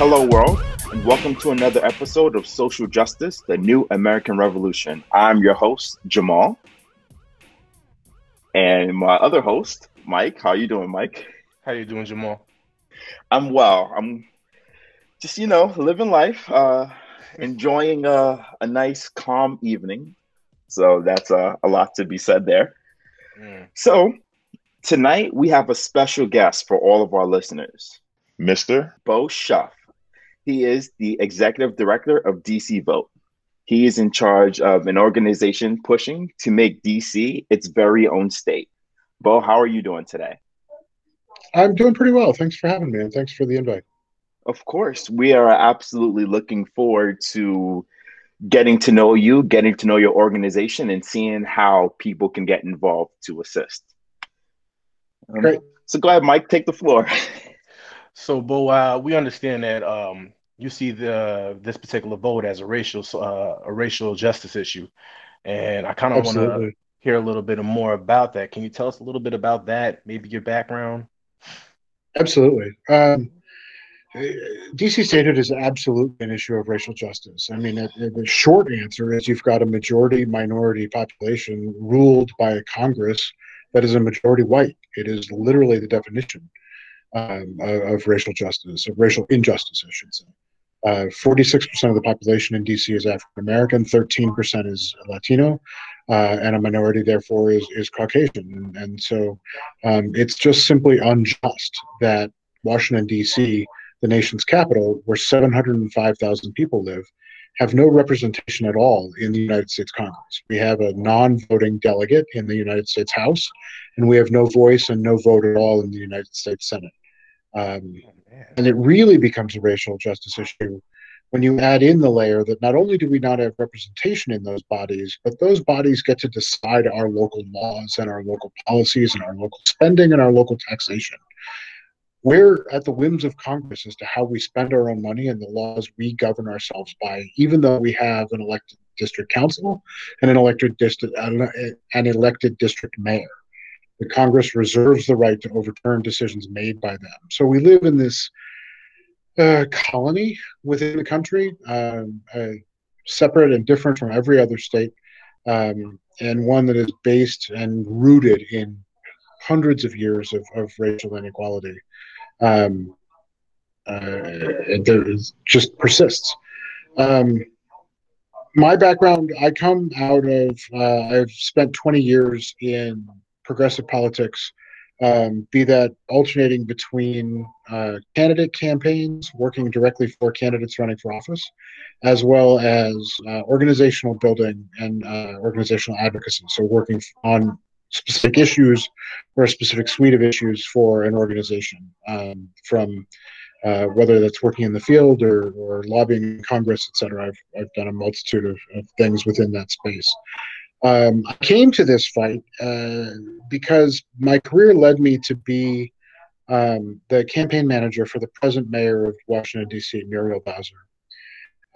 Hello, world, and welcome to another episode of Social Justice, the New American Revolution. I'm your host, Jamal. And my other host, Mike. How are you doing, Mike? How are you doing, Jamal? I'm well. I'm just, you know, living life, uh, enjoying a, a nice, calm evening. So that's uh, a lot to be said there. Mm. So tonight we have a special guest for all of our listeners, Mr. Bo Shuff. He is the executive director of DC Vote. He is in charge of an organization pushing to make DC its very own state. Bo, how are you doing today? I'm doing pretty well. Thanks for having me and thanks for the invite. Of course. We are absolutely looking forward to getting to know you, getting to know your organization, and seeing how people can get involved to assist. Um, Great. So go ahead, Mike, take the floor. so, Bo, uh, we understand that um, you see the this particular vote as a racial uh, a racial justice issue, and I kind of want to hear a little bit more about that. Can you tell us a little bit about that? Maybe your background. Absolutely. Um, DC statehood is absolutely an issue of racial justice. I mean, the short answer is you've got a majority minority population ruled by a Congress that is a majority white. It is literally the definition um, of, racial justice, of racial injustice, I should say. Uh, 46% of the population in DC is African American, 13% is Latino, uh, and a minority, therefore, is, is Caucasian. And, and so um, it's just simply unjust that Washington, D.C., the nation's capital, where 705,000 people live, have no representation at all in the United States Congress. We have a non voting delegate in the United States House, and we have no voice and no vote at all in the United States Senate. Um, oh, and it really becomes a racial justice issue when you add in the layer that not only do we not have representation in those bodies, but those bodies get to decide our local laws and our local policies and our local spending and our local taxation we're at the whims of Congress as to how we spend our own money and the laws we govern ourselves by, even though we have an elected district council and an elected district an elected district mayor. The Congress reserves the right to overturn decisions made by them. So we live in this uh, colony within the country, um, uh, separate and different from every other state, um, and one that is based and rooted in hundreds of years of, of racial inequality um, uh, is just persists. Um, my background, I come out of, uh, I've spent 20 years in progressive politics, um, be that alternating between uh, candidate campaigns, working directly for candidates running for office, as well as uh, organizational building and uh, organizational advocacy. So working on specific issues or a specific suite of issues for an organization um, from uh, whether that's working in the field or, or lobbying Congress, et cetera. I've, I've done a multitude of, of things within that space. Um, I came to this fight uh, because my career led me to be um, the campaign manager for the present mayor of Washington, D.C., Muriel Bowser.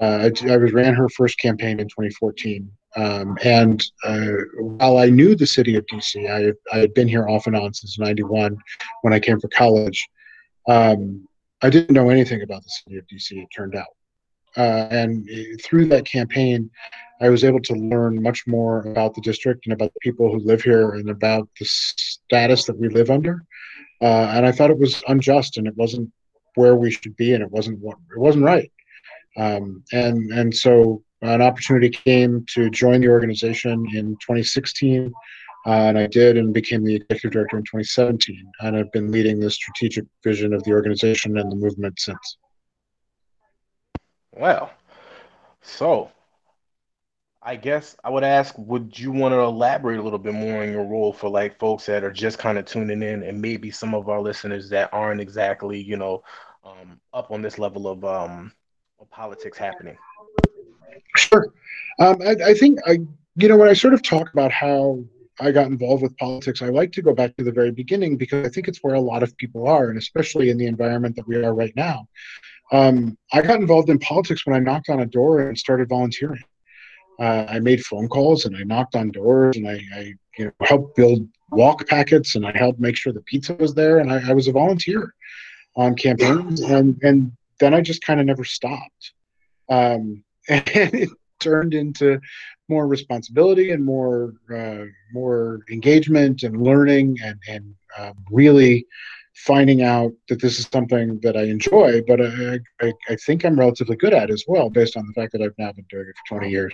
Uh, I, I ran her first campaign in 2014. Um, and uh, while I knew the city of DC, I, I had been here off and on since 91 when I came for college. Um, I didn't know anything about the city of DC, it turned out. Uh, and through that campaign, I was able to learn much more about the district and about the people who live here and about the status that we live under. Uh, and I thought it was unjust and it wasn't where we should be and it wasn't what it wasn't right. Um, and and so an opportunity came to join the organization in 2016, uh, and I did and became the executive director in 2017. And I've been leading the strategic vision of the organization and the movement since. Well, so I guess I would ask, would you want to elaborate a little bit more on your role for like folks that are just kind of tuning in and maybe some of our listeners that aren't exactly, you know, um, up on this level of, um, of politics happening? Sure. Um, I, I, think I, you know, when I sort of talk about how I got involved with politics, I like to go back to the very beginning because I think it's where a lot of people are, and especially in the environment that we are right now. Um, I got involved in politics when I knocked on a door and started volunteering. Uh, I made phone calls and I knocked on doors and I, I, you know, helped build walk packets and I helped make sure the pizza was there and I, I was a volunteer on campaigns and and then I just kind of never stopped. Um, and it turned into more responsibility and more uh, more engagement and learning and and um, really finding out that this is something that I enjoy, but I, I, I, think I'm relatively good at as well, based on the fact that I've now been doing it for 20 years.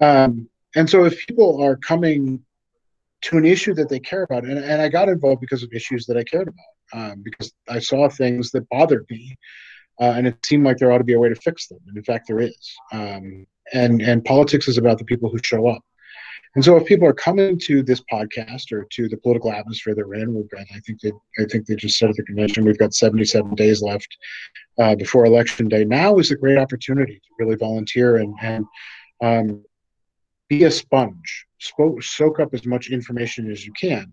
Um, and so if people are coming to an issue that they care about, and, and I got involved because of issues that I cared about, um, because I saw things that bothered me, uh, and it seemed like there ought to be a way to fix them. And in fact, there is. Um, and and politics is about the people who show up. And so, if people are coming to this podcast or to the political atmosphere they're in, we've got, I think they, I think they just said at the convention, we've got 77 days left uh, before election day. Now is a great opportunity to really volunteer and, and um, be a sponge, soak, soak up as much information as you can.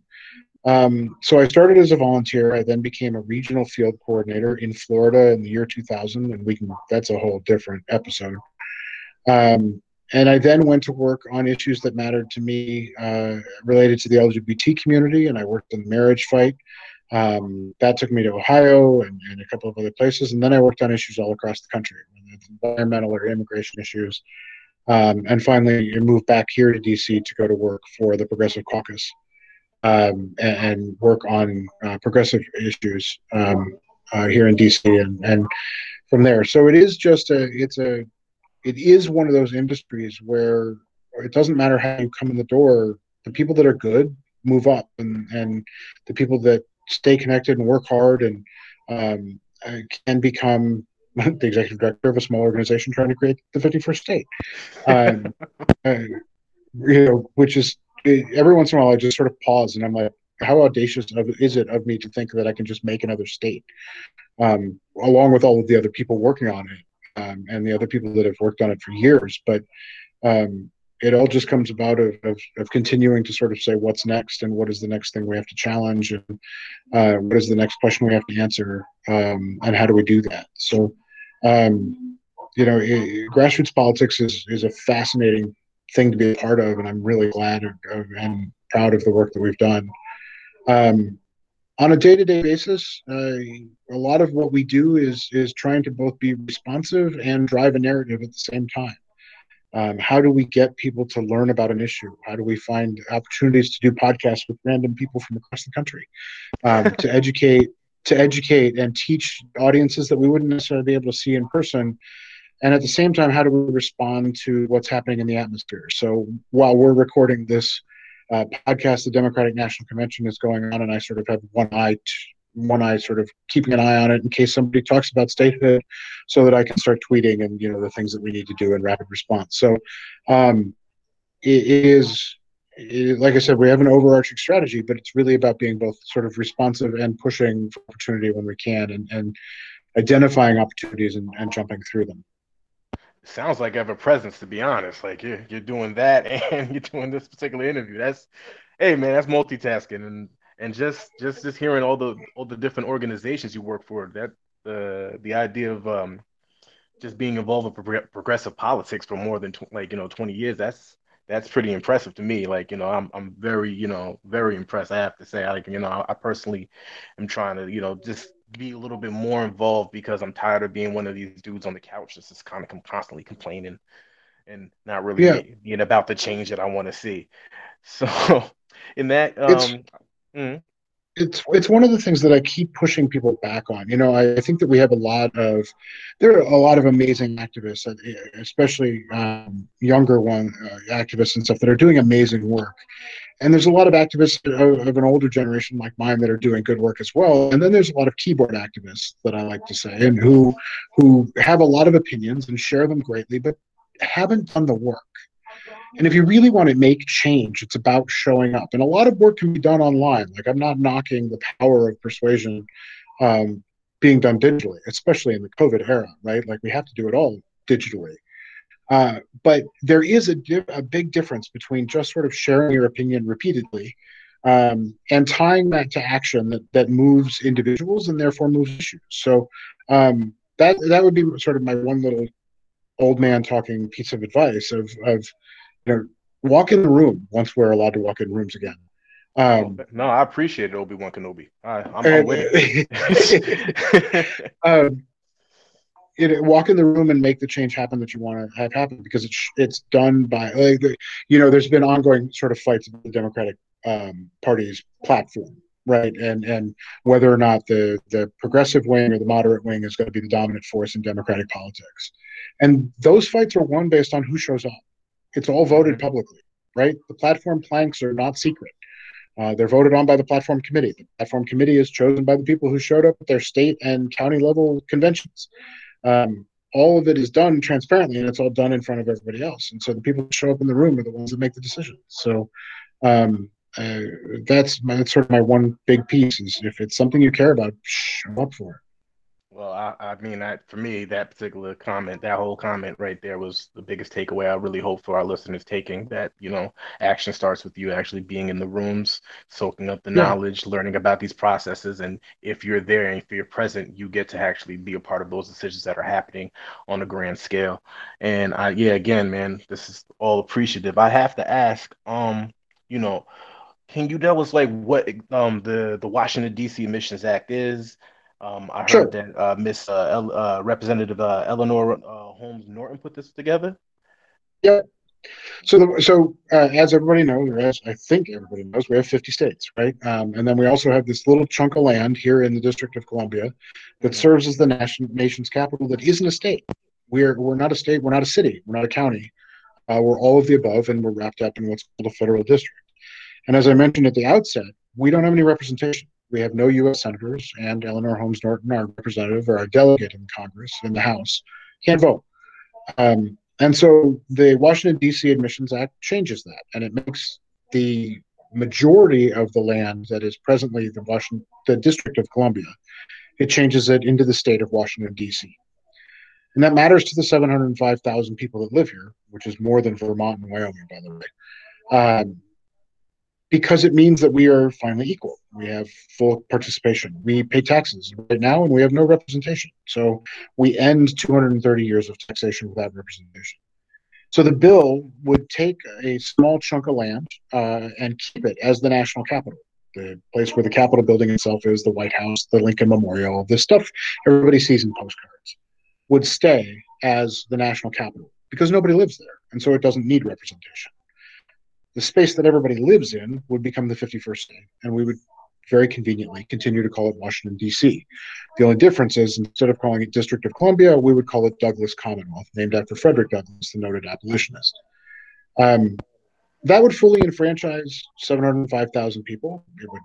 Um, so I started as a volunteer. I then became a regional field coordinator in Florida in the year 2000, and we can that's a whole different episode. Um, and I then went to work on issues that mattered to me uh, related to the LGBT community, and I worked in the marriage fight. Um, that took me to Ohio and, and, a couple of other places, and then I worked on issues all across the country, environmental or immigration issues. Um, and finally, I moved back here to DC to go to work for the Progressive Caucus um, and, and, work on uh, progressive issues um, uh, here in DC, and, and from there. So it is just a it's a it is one of those industries where it doesn't matter how you come in the door the people that are good move up and and the people that stay connected and work hard and um, uh, can become the executive director of a small organization trying to create the 51st state. Um, uh, you know which is every once in a while i just sort of pause and i'm like how audacious of, is it of me to think that i can just make another state um, along with all of the other people working on it um, and the other people that have worked on it for years. But um, it all just comes about of, of, of, continuing to sort of say what's next and what is the next thing we have to challenge and uh, what is the next question we have to answer um, and how do we do that. So, um, you know, it, grassroots politics is is a fascinating thing to be a part of, and I'm really glad of, and proud of the work that we've done. Um, on a day-to-day basis, uh, a lot of what we do is is trying to both be responsive and drive a narrative at the same time. Um, how do we get people to learn about an issue? How do we find opportunities to do podcasts with random people from across the country um, to educate, to educate and teach audiences that we wouldn't necessarily be able to see in person? And at the same time, how do we respond to what's happening in the atmosphere? So while we're recording this uh, podcast, the Democratic National Convention is going on, and I sort of have one eye, t- one eye, sort of keeping an eye on it in case somebody talks about statehood, so that I can start tweeting and you know the things that we need to do in rapid response. So, um, it is. Like I said, we have an overarching strategy, but it's really about being both sort of responsive and pushing for opportunity when we can, and, and identifying opportunities and, and jumping through them sounds like ever presence to be honest. Like you're, you're doing that and you're doing this particular interview. That's hey man that's multitasking. And and just just just hearing all the all the different organizations you work for that the uh, the idea of um just being involved in pro- progressive politics for more than tw- like you know 20 years that's that's pretty impressive to me. Like you know i'm i'm very you know very impressed i have to say. Like you know I, I personally am trying to you know just be a little bit more involved because I'm tired of being one of these dudes on the couch that's just kind of constantly complaining and not really yeah. being about the change that I want to see. So, in that, um, it's, mm it's it's one of the things that I keep pushing people back on. You know, I, think that we have a lot of there are a lot of amazing activists, uh, especially um, younger one uh, activists and stuff that are doing amazing work. And there's a lot of activists of, of, an older generation like mine that are doing good work as well. And then there's a lot of keyboard activists that i like to say and who who have a lot of opinions and share them greatly but haven't done the work and if you really want to make change it's about showing up. And a lot of work can be done online. Like i'm not knocking the power of persuasion um, being done digitally especially in the covid era right? Like we have to do it all digitally. Uh, but there is a, a big difference between just sort of sharing your opinion repeatedly um, and tying that to action that, that moves individuals and therefore moves issues. So um, that that would be sort of my one little old man talking piece of advice of, of know walk in the room once we're allowed to walk in rooms again. Um, no, I appreciate it, Obi Wan Kenobi. I, am with it. um, it, walk in the room and make the change happen that you want to have happen because it's it's done by like you know there's been ongoing sort of fights about the Democratic um, Party's platform right and and whether or not the the progressive wing or the moderate wing is going to be the dominant force in democratic politics and those fights are won based on who shows up it's all voted publicly right? The platform planks are not secret. Uh, they're voted on by the platform committee. The platform committee is chosen by the people who showed up at their state and county level conventions. Um, all of it is done transparently and it's all done in front of everybody else. And so the people who show up in the room are the ones that make the decisions so um, uh, that's my, that's sort of my one big piece is if it's something you care about, show up for it. Well, I, I mean, that for me, that particular comment, that whole comment right there was the biggest takeaway. I really hope for our listeners taking that, you know, action starts with you actually being in the rooms, soaking up the yeah. knowledge, learning about these processes. And if you're there and if you're present, you get to actually be a part of those decisions that are happening on a grand scale. And I, yeah, again, man, this is all appreciative. I have to ask, um, you know, can you tell us like what um the the Washington D.C. Admissions Act is? Um, I heard that uh, Miss uh, El- uh, Representative uh, Eleanor uh, Holmes Norton put this together. Yeah. So, the, so uh, as everybody knows, or as I think everybody knows, we have 50 states, right? Um, and then we also have this little chunk of land here in the District of Columbia that serves as the nation, nation's capital. That isn't a state. We're we're not a state. We're not a city. We're not a county. we're all of the above, and we're wrapped up in what's called a federal district. And as I mentioned at the outset, we don't have any representation. We have no U.S. senators, and Eleanor Holmes Norton, our representative or our delegate in Congress, in the House, can't vote. Um, and so the Washington, D.C. Admissions Act changes that, and it makes the majority of the land that is presently the Washington, the District of Columbia, it changes it into the state of Washington, D.C. And that matters to the 705,000 people that live here, which is more than Vermont and Wyoming, by the way. Um, because it means that we are finally equal. We have full participation. We pay taxes right now, and we have no representation. So we end 230 years of taxation without representation. So the bill would take a small chunk of land uh, and keep it as the national capital, the place where the Capitol building itself is, the White House, the Lincoln Memorial, the stuff everybody sees in postcards, would stay as the national capital because nobody lives there, and so it doesn't need representation the space that everybody lives in would become the 51st state, and we would very conveniently continue to call it Washington, D.C. The only difference is instead of calling it District of Columbia, we would call it Douglass Commonwealth, named after Frederick Douglass, the noted abolitionist. Um, that would fully enfranchise 705,000 people. It would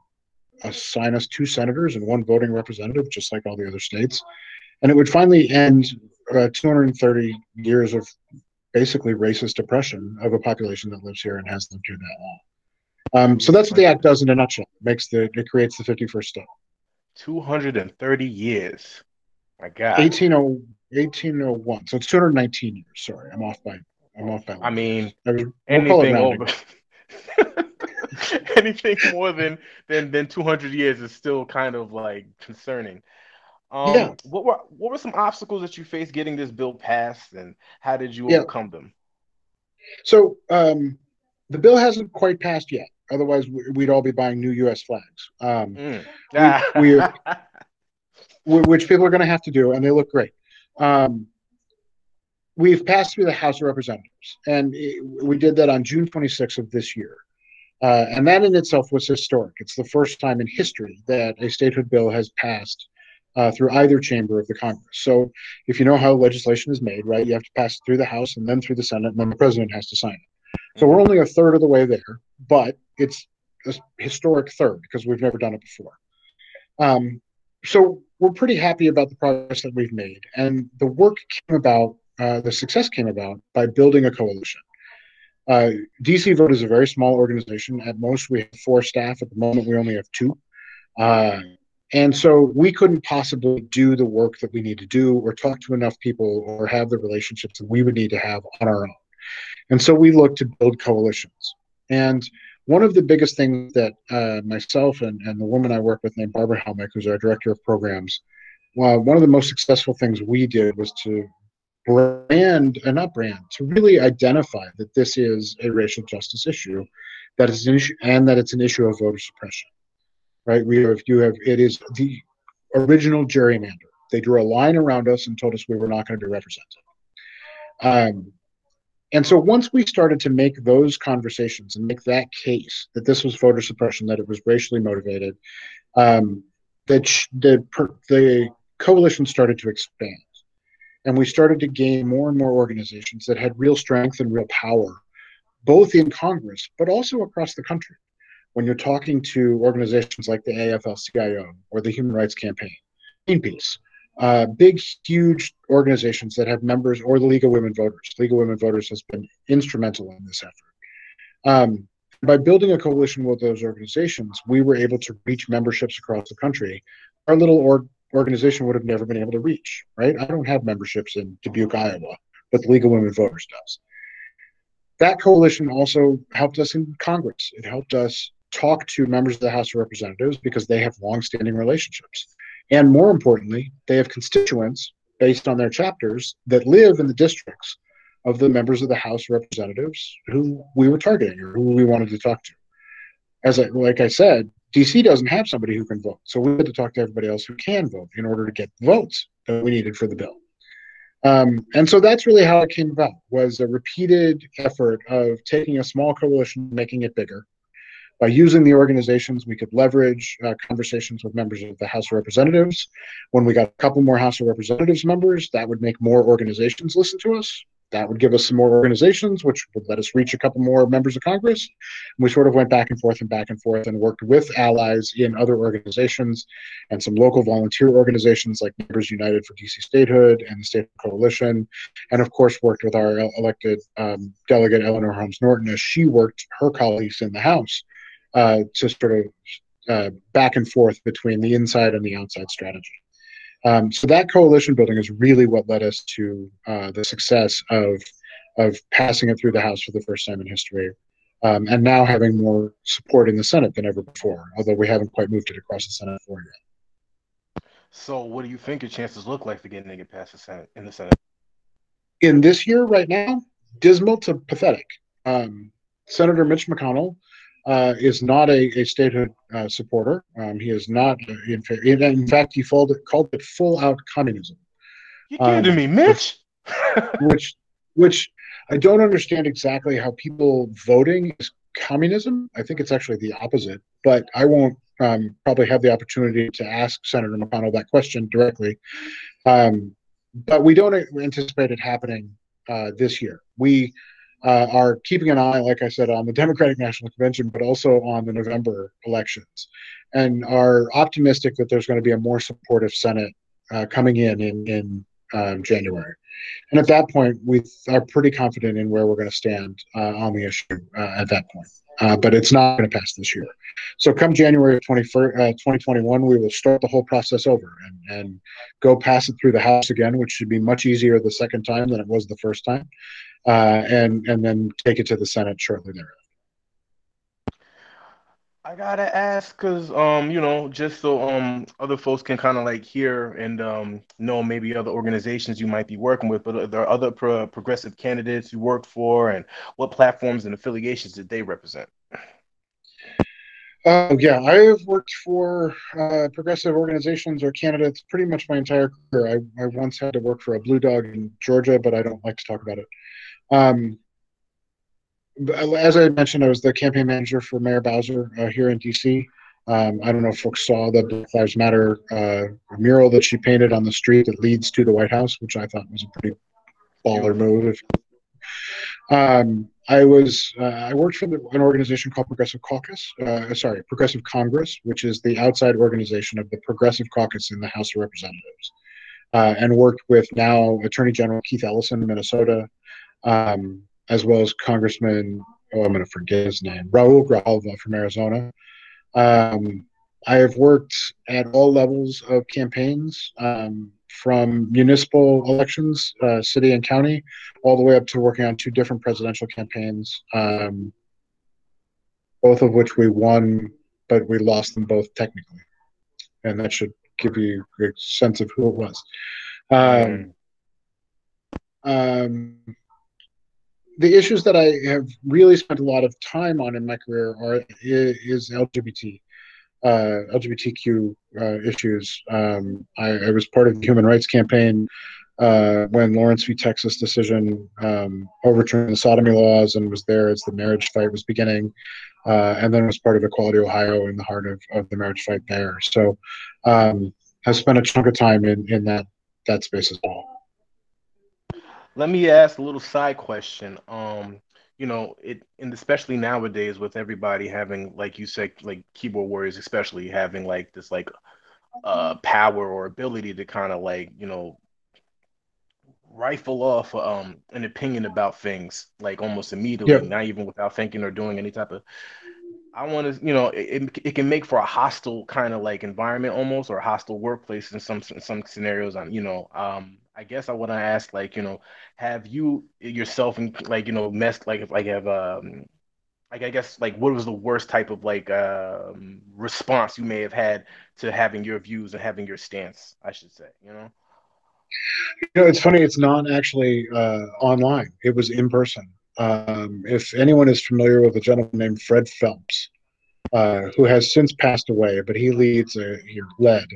assign us two senators and one voting representative, just like all the other states. And it would finally end uh, 230 years of basically racist oppression of a population that lives here and has lived here that long. Um, so that's what the act does in a nutshell. It makes the it creates the 51st state. 230 years. My God. 18, 1801. So it's 219 years. Sorry, I'm off by I'm off by. I mean, we'll anything over. anything more than than than 200 years is still kind of like concerning. Um, yeah. What were what were some obstacles that you faced getting this bill passed, and how did you yeah. overcome them? So um, the bill hasn't quite passed yet. Otherwise, we'd all be buying new U.S. flags. Um, mm. we, we, which people are going to have to do, and they look great. Um, we've passed through the House of Representatives, and it, we did that on June 26th of this year. Uh, and that in itself was historic. It's the first time in history that a statehood bill has passed uh, through either chamber of the Congress. So if you know how legislation is made, right, you have to pass it through the House and then through the Senate, and then the president has to sign it. So we're only a third of the way there, but it's a historic third because we've never done it before. Um, so we're pretty happy about the progress that we've made, and the work came about. Uh, the success came about by building a coalition. Uh, DC Vote is a very small organization. At most, we have four staff. At the moment, we only have two. Uh, and so we couldn't possibly do the work that we need to do or talk to enough people or have the relationships that we would need to have on our own. And so we looked to build coalitions. And one of the biggest things that uh, myself and, and the woman I work with named Barbara Helmick, who's our director of programs, well, one of the most successful things we did was to brand, and uh, not brand, to really identify that this is a racial justice issue, that is an issue, and that it's an issue of voter suppression right? We have you have it is the original gerrymander. They drew a line around us and told us we were not going to be represented. Um, and so once we started to make those conversations and make that case that this was voter suppression, that it was racially motivated, um, that the, the coalition started to expand. And we started to gain more and more organizations that had real strength and real power, both in Congress, but also across the country. When you're talking to organizations like the AFL CIO or the Human Rights Campaign, Greenpeace, uh, big, huge organizations that have members, or the League of Women Voters. League of Women Voters has been instrumental in this effort. Um, by building a coalition with those organizations, we were able to reach memberships across the country. Our little org- organization would have never been able to reach, right? I don't have memberships in Dubuque, Iowa, but the League of Women Voters does. That coalition also helped us in Congress. It helped us talk to members of the House of Representatives because they have long-standing relationships. And more importantly, they have constituents based on their chapters that live in the districts of the members of the House of Representatives who we were targeting or who we wanted to talk to. As I, like I said, DC doesn't have somebody who can vote, so we had to talk to everybody else who can vote in order to get votes that we needed for the bill. Um, and so that's really how it came about was a repeated effort of taking a small coalition, making it bigger, by using the organizations, we could leverage uh, conversations with members of the House of Representatives. When we got a couple more House of Representatives members, that would make more organizations listen to us. That would give us some more organizations, which would let us reach a couple more members of Congress. And we sort of went back and forth and back and forth and worked with allies in other organizations and some local volunteer organizations like Neighbors United for DC Statehood and the State Coalition. And of course, worked with our elected um, delegate, Eleanor Holmes Norton, as she worked her colleagues in the House uh, to sort of uh, back and forth between the inside and the outside strategy. Um, so that coalition building is really what led us to uh, the success of of passing it through the House for the first time in history, um, and now having more support in the Senate than ever before. Although we haven't quite moved it across the Senate floor yet. So, what do you think your chances look like for getting it past the Senate in the Senate? In this year, right now, dismal to pathetic. Um, Senator Mitch McConnell uh, is not a, a statehood uh, supporter. Um, he is not, in, in fact, he called it, called it full out communism. You kidding um, me, Mitch? which, which I don't understand exactly how people voting is communism. I think it's actually the opposite, but I won't um, probably have the opportunity to ask Senator McConnell that question directly. Um, but we don't anticipate it happening uh, this year. We uh, are keeping an eye, like I said, on the Democratic National Convention, but also on the November elections, and are optimistic that there's going to be a more supportive Senate uh, coming in in, in um, January. And at that point, we are pretty confident in where we're going to stand uh, on the issue uh, at that point. Uh, but it's not going to pass this year. So, come January of 20, 2021, uh, we will start the whole process over and, and go pass it through the House again, which should be much easier the second time than it was the first time uh, and and then take it to the Senate shortly thereafter. I gotta ask because um you know just so um other folks can kind of like hear and um know maybe other organizations you might be working with, but are there other pro- progressive candidates you work for, and what platforms and affiliations did they represent? Uh, yeah, I have worked for uh, progressive organizations or candidates pretty much my entire career. I, I once had to work for a blue dog in Georgia, but I don't like to talk about it. Um, as I mentioned, I was the campaign manager for Mayor Bowser uh, here in DC. Um, I don't know if folks saw the Black Lives Matter uh, mural that she painted on the street that leads to the White House, which I thought was a pretty baller move. Um, I was uh, I worked for the, an organization called Progressive Caucus, uh, sorry, Progressive Congress, which is the outside organization of the Progressive Caucus in the House of Representatives, uh, and worked with now Attorney General Keith Ellison in Minnesota, um, as well as Congressman, oh, I'm going to forget his name, Raul Grijalva from Arizona. Um, I have worked at all levels of campaigns, um, from municipal elections, uh, city and county, all the way up to working on two different presidential campaigns, um, both of which we won, but we lost them both technically. And that should give you a sense of who it was. Um, um, the issues that I have really spent a lot of time on in my career are is LGBT. uh, LGBTQ uh, issues. Um, I, I, was part of the Human Rights Campaign uh, when Lawrence v. Texas decision um, overturned the sodomy laws and was there as the marriage fight was beginning. Uh, and then was part of Equality Ohio in the heart of, of the marriage fight there. So um, has spent a chunk of time in, in that, that space as well. Let me ask a little side question. Um, you know, it and especially nowadays with everybody having, like you said, like keyboard warriors, especially having like this like uh power or ability to kind of like, you know, rifle off um an opinion about things like almost immediately, yep. not even without thinking or doing any type of I want to, you know, it, it can make for a hostile kind of like environment almost or a hostile workplace in some in some scenarios. On you know, um, I guess I want to ask, like, you know, have you yourself, and like, you know, messed, like, if like have, um, like, I guess, like, what was the worst type of like um, response you may have had to having your views and having your stance, I should say, you know? You know, it's funny. It's not actually uh, online. It was in person. Um, if anyone is familiar with a gentleman named Fred Phelps, uh, who has since passed away, but he leads a, he led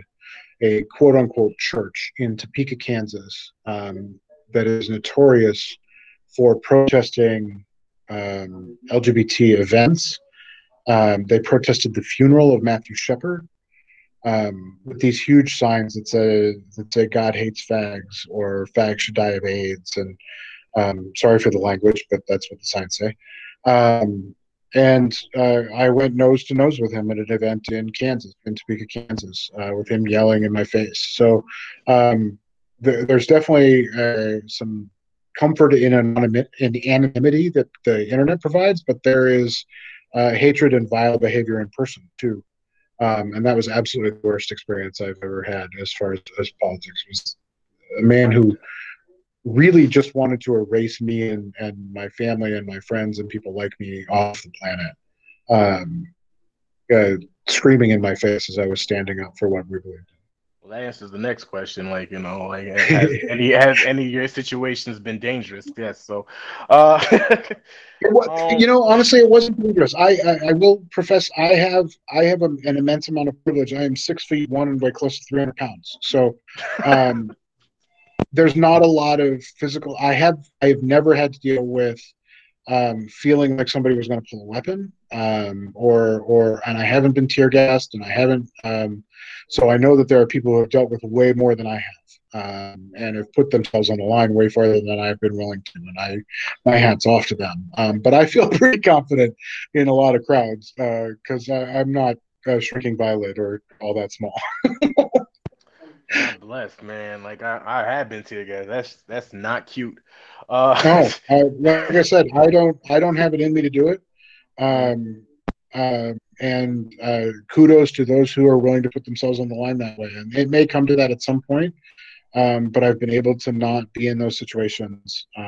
a quote unquote church in Topeka, Kansas, um, that is notorious for protesting um, LGBT events. Um, they protested the funeral of Matthew Shepard um, with these huge signs that say that say God hates fags or fags should die of AIDS. And um, sorry for the language, but that's what the signs say. Um, and uh, I went nose to nose with him at an event in Kansas, in Topeka, Kansas, uh, with him yelling in my face. So um, th- there's definitely uh, some comfort in, anonymity, in anonymity that the internet provides, but there is uh, hatred and vile behavior in person too. Um, and that was absolutely the worst experience I've ever had as far as, as politics. It was a man who really just wanted to erase me and, and my family and my friends and people like me off the planet. Um, uh, screaming in my face as I was standing up for what we believed in. Well, that answers the next question. Like, you know, like has any has any of your situations been dangerous? Yes. So, uh, um, you know, honestly, it wasn't dangerous. I, I, I will profess I have I have a, an immense amount of privilege. I am six feet one and weigh close to three hundred pounds. So, um, there's not a lot of physical. I have I have never had to deal with um, feeling like somebody was going to pull a weapon, um, or or and I haven't been tear gassed, and I haven't. Um, so I know that there are people who have dealt with way more than I have, um, and have put themselves on the line way farther than I've been willing to. And I, my hats off to them. Um, but I feel pretty confident in a lot of crowds because uh, I'm not a shrinking violet or all that small. God bless, man. Like I, I have been tear gas. That's that's not cute. Uh, no, I, like I said, I don't I don't have it in me to do it. Um, uh, and uh, kudos to those who are willing to put themselves on the line that way. And it may come to that at some point, um, but I've been able to not be in those situations uh,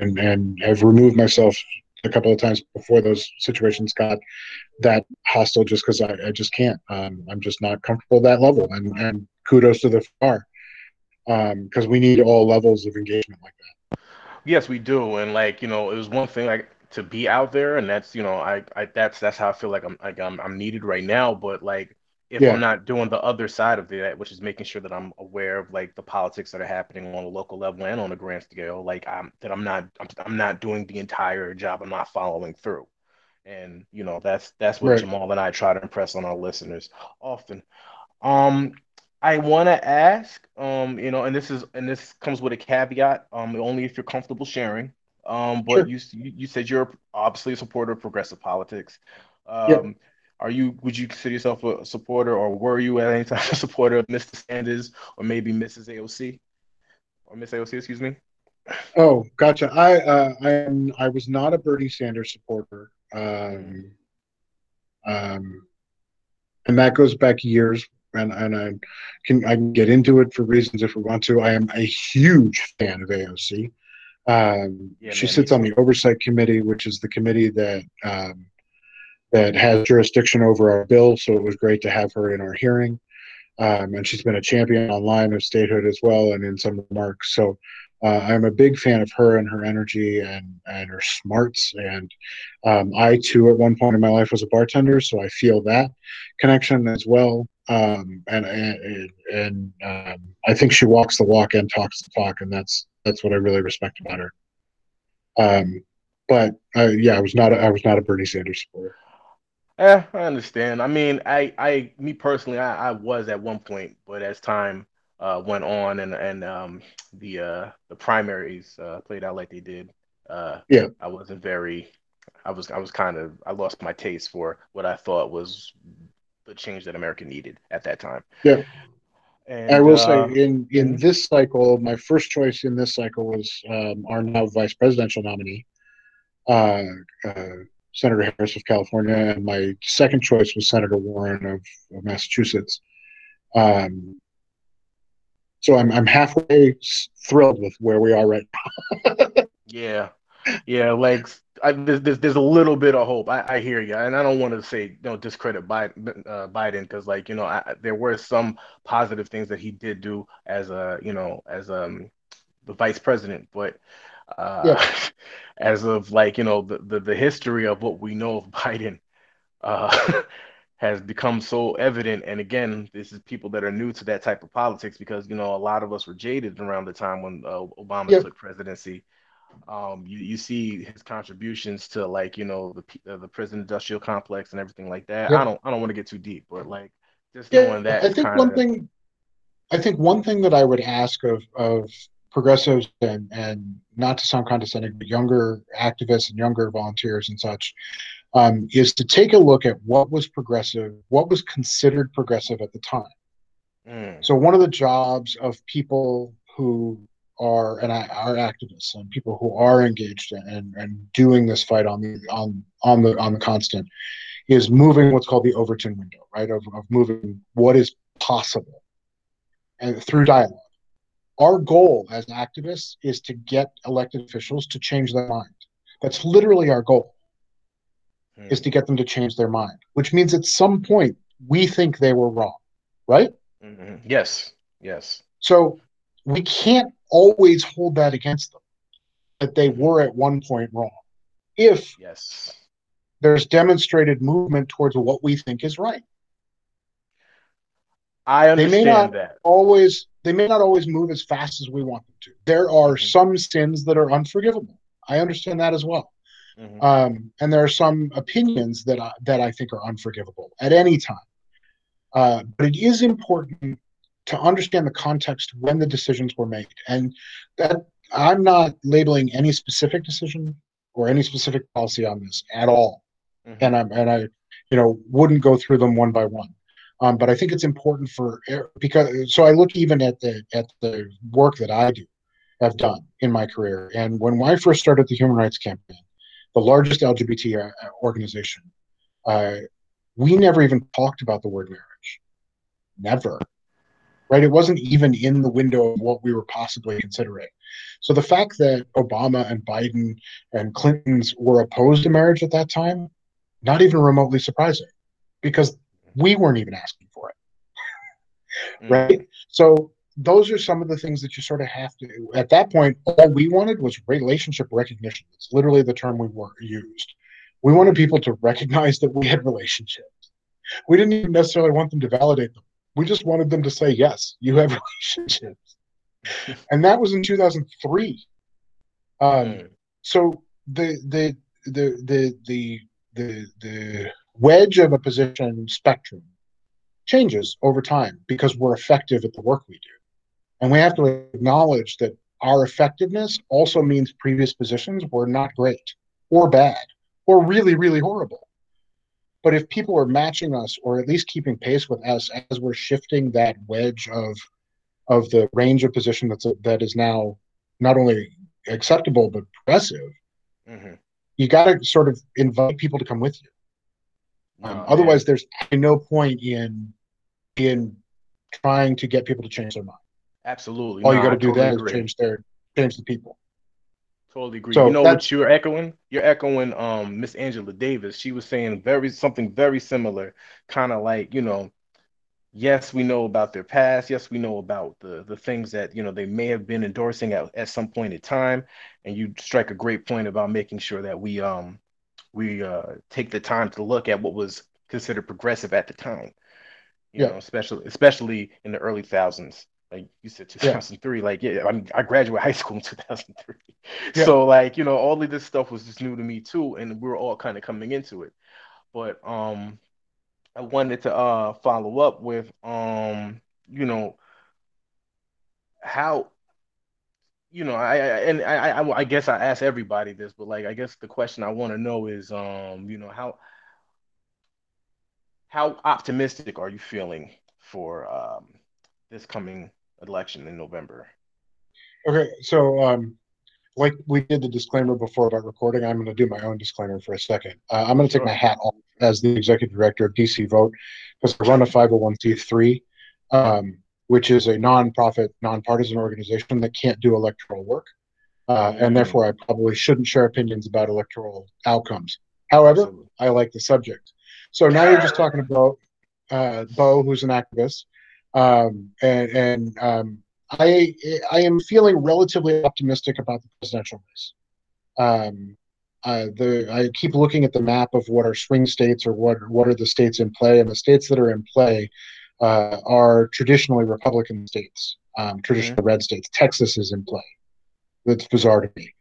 and and have removed myself a couple of times before those situations got that hostile just because I, I, just can't. Um, I'm just not comfortable at that level. And, and kudos to the FAR because um, we need all levels of engagement like that. Yes, we do. And like, you know, it was one thing like to be out there and that's, you know, I, I that's that's how I feel like I'm like I'm, I'm needed right now. But like if yeah. I'm not doing the other side of that, which is making sure that I'm aware of like the politics that are happening on a local level and on a grand scale, like I'm that I'm not I'm, I'm not doing the entire job. I'm not following through, and you know that's that's what right. Jamal and I try to impress on our listeners often. Um, I want to ask, um, you know, and this is and this comes with a caveat, um, only if you're comfortable sharing. Um, but sure. you you said you're obviously a supporter of progressive politics. Um, yep are you would you consider yourself a supporter or were you at any time a supporter of Mr. Sanders or maybe Mrs. AOC or Miss AOC, excuse me? Oh, gotcha. I uh, I am I was not a Bernie Sanders supporter. Um, um, and that goes back years and, and I can I can get into it for reasons if we want to. I am a huge fan of AOC. Um, yeah, she man, sits on the oversight committee, which is the committee that um, that has jurisdiction over our bill. So it was great to have her in our hearing. Um, and she's been a champion online of statehood as well, and in some remarks. So uh, I'm a big fan of her and her energy and and her smarts. And um, I too, at one point in my life, was a bartender, so I feel that connection as well. Um, and and, and um, I think she walks the walk and talks the talk, and that's that's what I really respect about her. Um, but uh, yeah, I was not a, I was not a Bernie Sanders supporter. Yeah, I understand. I mean, I, I, me personally, I, I was at one point, but as time uh, went on and and um, the uh, the primaries uh, played out like they did, uh, yeah, I wasn't very. I was I was kind of I lost my taste for what I thought was the change that America needed at that time. Yeah. And, I will say uh, in in this cycle, my first choice in this cycle was um, our now vice presidential nominee, uh, uh, Senator Harris of California, and my second choice was Senator Warren of, of Massachusetts. Um, so I'm I'm halfway thrilled with where we are right now. yeah, yeah, like I, there's, there's, a little bit of hope. I, I hear you, and I don't want to say you know discredit Biden uh, Biden because like you know I, there were some positive things that he did do as a you know as um the vice president, but uh, yeah. as of like you know the, the, the history of what we know of Biden uh, has become so evident. And again, this is people that are new to that type of politics because you know a lot of us were jaded around the time when uh, Obama yeah. took presidency. Um, you, you see his contributions to like you know the uh, the prison industrial complex and everything like that. Yeah. I don't I don't want to get too deep, but like just yeah, knowing that. I think one thing. I think one thing that I would ask of of progressives and, and not to sound condescending, but younger activists and younger volunteers and such, um, is to take a look at what was progressive, what was considered progressive at the time. Mm. So one of the jobs of people who are and I, are activists and people who are engaged and and doing this fight on the on on the on the constant is moving what's called the Overton window, right? Of, of moving what is possible and through dialogue our goal as activists is to get elected officials to change their mind. That's literally our goal. Mm. Is to get them to change their mind, which means at some point we think they were wrong, right? Mm-hmm. Yes, yes. So we can't always hold that against them that they were at one point wrong. If yes, there's demonstrated movement towards what we think is right. I understand they may not that. always they may not always move as fast as we want them to. There are mm-hmm. some sins that are unforgivable. I understand that as well. Mm-hmm. Um, and there are some opinions that I, that I think are unforgivable at any time. Uh, but it is important to understand the context when the decisions were made, and that I'm not labeling any specific decision or any specific policy on this at all. Mm-hmm. And I'm and I, you know, wouldn't go through them one by one. Um, but I think it's important for because so I look even at the at the work that I do have done in my career. And when I first started the Human Rights Campaign, the largest LGBT uh, organization, uh, we never even talked about the word marriage. Never. Right? It wasn't even in the window of what we were possibly considering. So the fact that Obama and Biden and Clinton's were opposed to marriage at that time, not even remotely surprising, because we weren't even asking for it. mm. Right. So those are some of the things that you sort of have to at that point all we wanted was relationship recognition it's literally the term we were used we wanted people to recognize that we had relationships we didn't even necessarily want them to validate them we just wanted them to say yes you have relationships and that was in 2003 um, mm. so the the the the the the the wedge of a position spectrum changes over time because we're effective at the work we do. And we have to acknowledge that our effectiveness also means previous positions were not great or bad or really, really horrible. But if people are matching us or at least keeping pace with us as we're shifting that wedge of of the range of position that's a, that is now not only acceptable but progressive, mm-hmm. you got to sort of invite people to come with you. Um, oh, otherwise, there's no point in in trying to get people to change their mind. Absolutely. All no, you got to do totally agree. is change their change the people. Totally agree. So you know what you're echoing? You're echoing um Miss Angela Davis. She was saying very something very similar, kind of like, you know, yes, we know about their past. Yes, we know about the the things that you know they may have been endorsing at, at some point in time. And you strike a great point about making sure that we um we uh take the time to look at what was considered progressive at the time. You yeah. know, especially especially in the early thousands. Like you said, 2003. Yeah. Like, yeah, I mean, I graduated high school in 2003. Yeah. So, like, you know, all of this stuff was just new to me too, and we were all kind of coming into it. But um, I wanted to uh follow up with um, you know, how you know, I, I and I, I, I guess I ask everybody this, but like, I guess the question I want to know is, um, you know, how how optimistic are you feeling for um, this coming election in November? Okay, so um, like we did the disclaimer before about recording, I'm going to do my own disclaimer for a second. Uh, I'm going to take my hat off as the executive director of DC Vote because I run a 501c3, um, which is a nonprofit, nonpartisan organization that can't do electoral work. Uh, and therefore, I probably shouldn't share opinions about electoral outcomes. However, Absolutely. I like the subject. So now you're just talking about uh, Bo, who's an activist, um, and, and um, I I am feeling relatively optimistic about the presidential race. Um, uh, the I keep looking at the map of what are swing states or what what are the states in play, and the states that are in play uh, are traditionally Republican states, um, traditional mm-hmm. red states. Texas is in play. That's bizarre to me.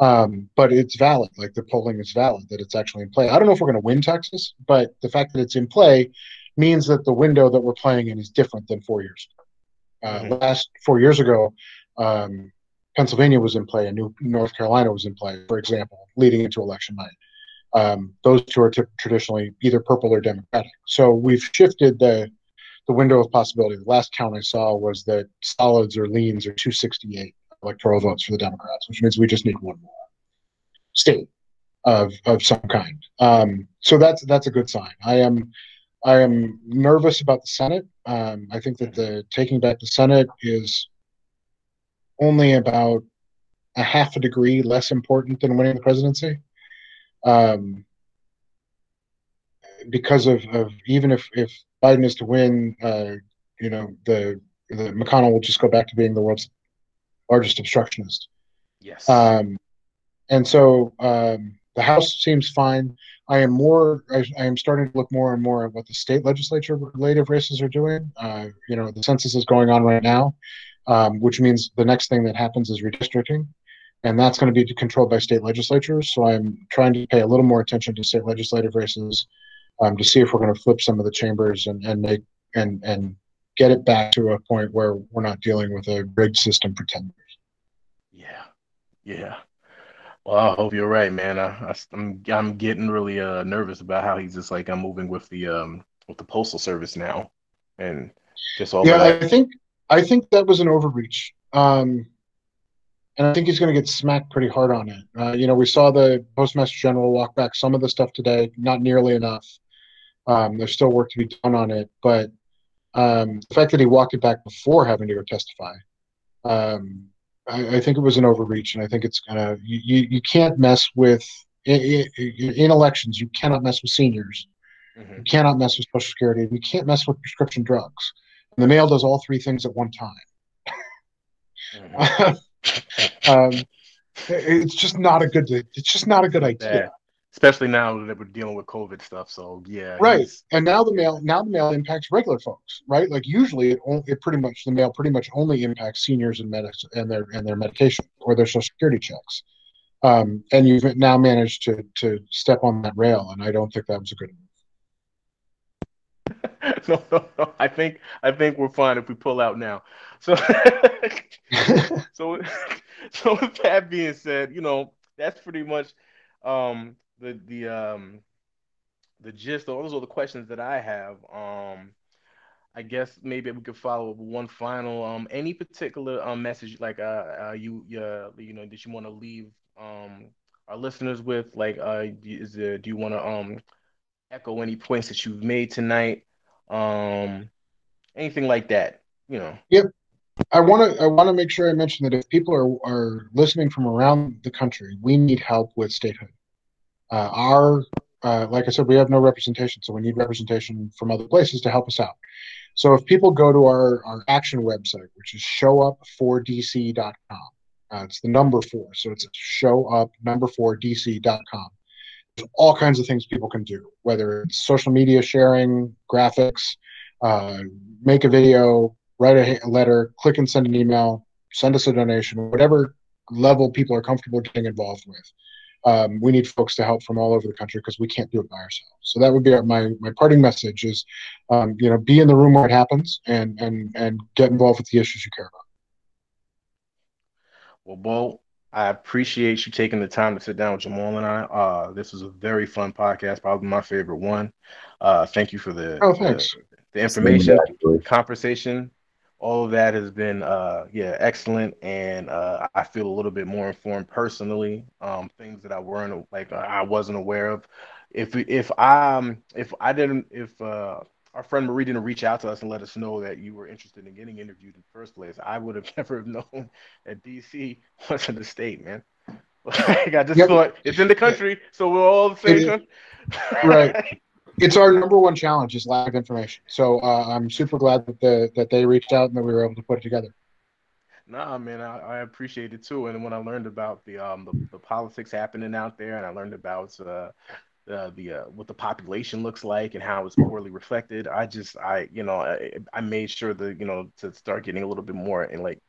Um, but it's valid. Like the polling is valid that it's actually in play. I don't know if we're going to win Texas, but the fact that it's in play means that the window that we're playing in is different than four years ago. Uh, mm-hmm. Last four years ago, um, Pennsylvania was in play and New, North Carolina was in play, for example, leading into election night. Um, those two are t- traditionally either purple or Democratic. So we've shifted the the window of possibility. The last count I saw was that solids or leans are 268 electoral votes for the Democrats, which means we just need one more state of of some kind. Um, so that's that's a good sign. I am I am nervous about the Senate. Um, I think that the taking back the Senate is only about a half a degree less important than winning the presidency. Um, because of, of even if, if Biden is to win, uh, you know, the the McConnell will just go back to being the world's largest obstructionist. Yes. Um, and so um, the House seems fine. I am more. I, I, am starting to look more and more at what the state legislature relative races are doing. Uh, you know, the census is going on right now, um, which means the next thing that happens is redistricting, and that's going to be controlled by state legislatures. So I'm trying to pay a little more attention to state legislative races um, to see if we're going to flip some of the chambers and and make and and get it back to a point where we're not dealing with a rigged system for 10 years. Yeah. Yeah. Well, I hope you're right, man. I, I, am I'm, I'm getting really uh, nervous about how he's just like I'm moving with the um with the postal service now, and just all. Yeah, I think I think that was an overreach, um, and I think he's going to get smacked pretty hard on it. Uh, you know, we saw the postmaster general walk back some of the stuff today, not nearly enough. Um, there's still work to be done on it, but um, the fact that he walked it back before having to go testify um, I, I, think it was an overreach, and I think it's gonna you, you, can't mess with in, in, elections. You cannot mess with seniors. Mm-hmm. You cannot mess with Social Security. You can't mess with prescription drugs. And the mail does all three things at one time. Mm-hmm. um, it's just not a good. It's just not a good idea especially now that we're dealing with COVID stuff. So yeah, right. And now the mail now the mail impacts regular folks, right? Like usually it, only, it pretty much the mail pretty much only impacts seniors and medics and their and their medication or their social security checks. Um, and you've now managed to to step on that rail, and I don't think that was a good move. no, no, no. I think I think we're fine if we pull out now. So, so, so with that being said, you know that's pretty much um, the the um the gist. Those are the questions that I have. Um, I guess maybe we could follow up one final. Um, any particular um message like uh, uh you uh, you know that you want to leave um our listeners with? Like uh, is there, do you want to um echo any points that you've made tonight? Um, anything like that? You know. Yep. I want to I want to make sure I mention that if people are are listening from around the country, we need help with statehood. Uh, our, uh, like I said, we have no representation, so we need representation from other places to help us out. So if people go to our, our action website, which is showup4dc.com, uh, it's the number four. So it's showup number four dc.com. There's all kinds of things people can do, whether it's social media sharing, graphics, uh, make a video, write a letter, click and send an email, send us a donation, whatever level people are comfortable getting involved with. Um, we need folks to help from all over the country because we can't do it by ourselves. So that would be our, my my parting message: is um, you know be in the room where it happens and and and get involved with the issues you care about. Well, Bo, I appreciate you taking the time to sit down with Jamal and I. Uh, this was a very fun podcast, probably my favorite one. Uh, thank you for the oh thanks the, the information, conversation all of that has been uh yeah excellent and uh i feel a little bit more informed personally um things that i weren't like i wasn't aware of if if i um if i didn't if uh our friend Marie didn't reach out to us and let us know that you were interested in getting interviewed in the first place. I would have never known that DC was in the state, man. like I just yep. thought it's in the country, so we're all the same. right it's our number one challenge is lack of information. So uh, I'm super glad that the that they reached out and that we were able to put it together. Nah, man, I, I appreciate it too. And when I learned about the um the, the politics happening out there, and I learned about uh, the uh, what the population looks like and how it's poorly reflected, I just I you know I, I made sure that you know to start getting a little bit more and like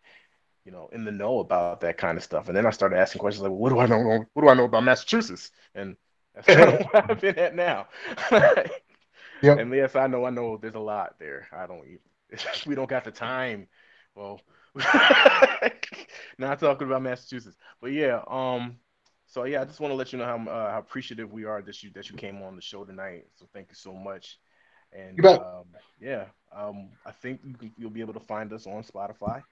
you know in the know about that kind of stuff. And then I started asking questions like, well, what do I know? What do I know about Massachusetts? And that's where I've been at now. yep. And yes, I know, I know there's a lot there. I don't even, we don't got the time. Well, not talking about Massachusetts, but yeah. Um, so yeah, I just want to let you know how, uh, how appreciative we are that you that you came on the show tonight. So thank you so much. And um, yeah, um, I think you you'll be able to find us on Spotify.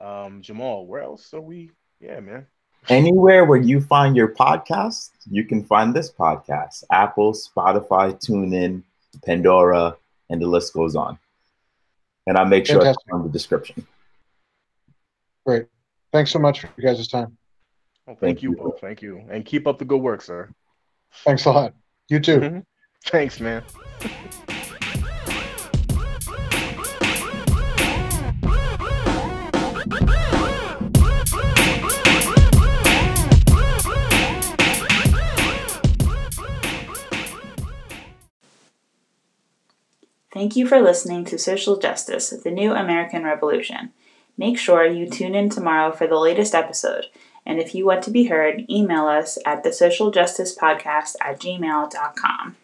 Um, Jamal, where else are we? Yeah, man. Anywhere where you find your podcast, you can find this podcast Apple, Spotify, TuneIn, Pandora, and the list goes on. And I'll make sure it's on the description. Great. Thanks so much for you guys' time. Well, thank, thank you, you. Thank you. And keep up the good work, sir. Thanks a lot. You too. Mm-hmm. Thanks, man. Thank you for listening to Social Justice, the New American Revolution. Make sure you tune in tomorrow for the latest episode. And if you want to be heard, email us at the social at gmail.com.